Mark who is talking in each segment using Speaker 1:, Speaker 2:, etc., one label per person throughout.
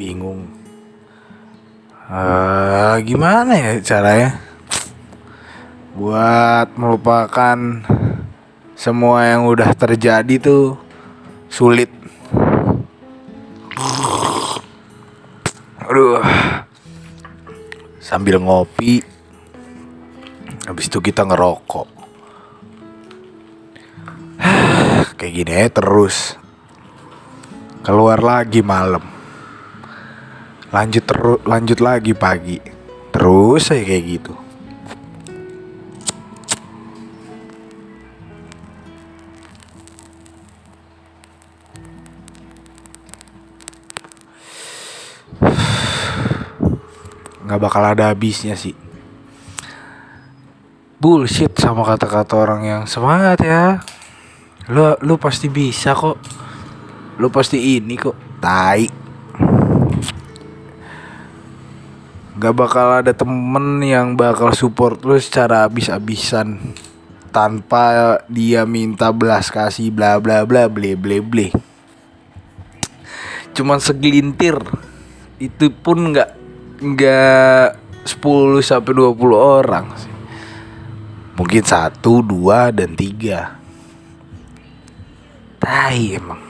Speaker 1: bingung. Uh, gimana ya caranya? Buat melupakan semua yang udah terjadi tuh sulit. Aduh. Sambil ngopi. Habis itu kita ngerokok. Kayak gini aja terus. Keluar lagi malam lanjut terus lanjut lagi pagi. Terus saya kayak gitu. Nggak bakal ada habisnya sih. Bullshit sama kata-kata orang yang semangat ya. Lu lu pasti bisa kok. Lu pasti ini kok. Tai nggak bakal ada temen yang bakal support lu secara abis-abisan. Tanpa dia minta belas kasih bla bla bla ble ble ble. Cuman segelintir. Itu pun nggak nggak 10 sampai 20 orang sih. Mungkin satu dua dan tiga. Tai emang.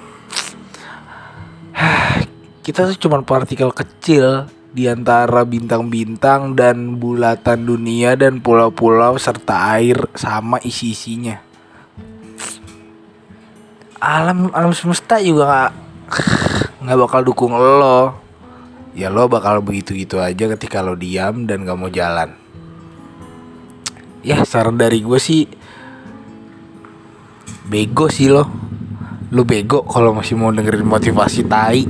Speaker 1: Kita tuh cuman partikel kecil di antara bintang-bintang dan bulatan dunia dan pulau-pulau serta air sama isi-isinya. Alam alam semesta juga nggak nggak bakal dukung lo. Ya lo bakal begitu-gitu aja ketika lo diam dan gak mau jalan. Ya saran dari gue sih bego sih lo. Lo bego kalau masih mau dengerin motivasi tai.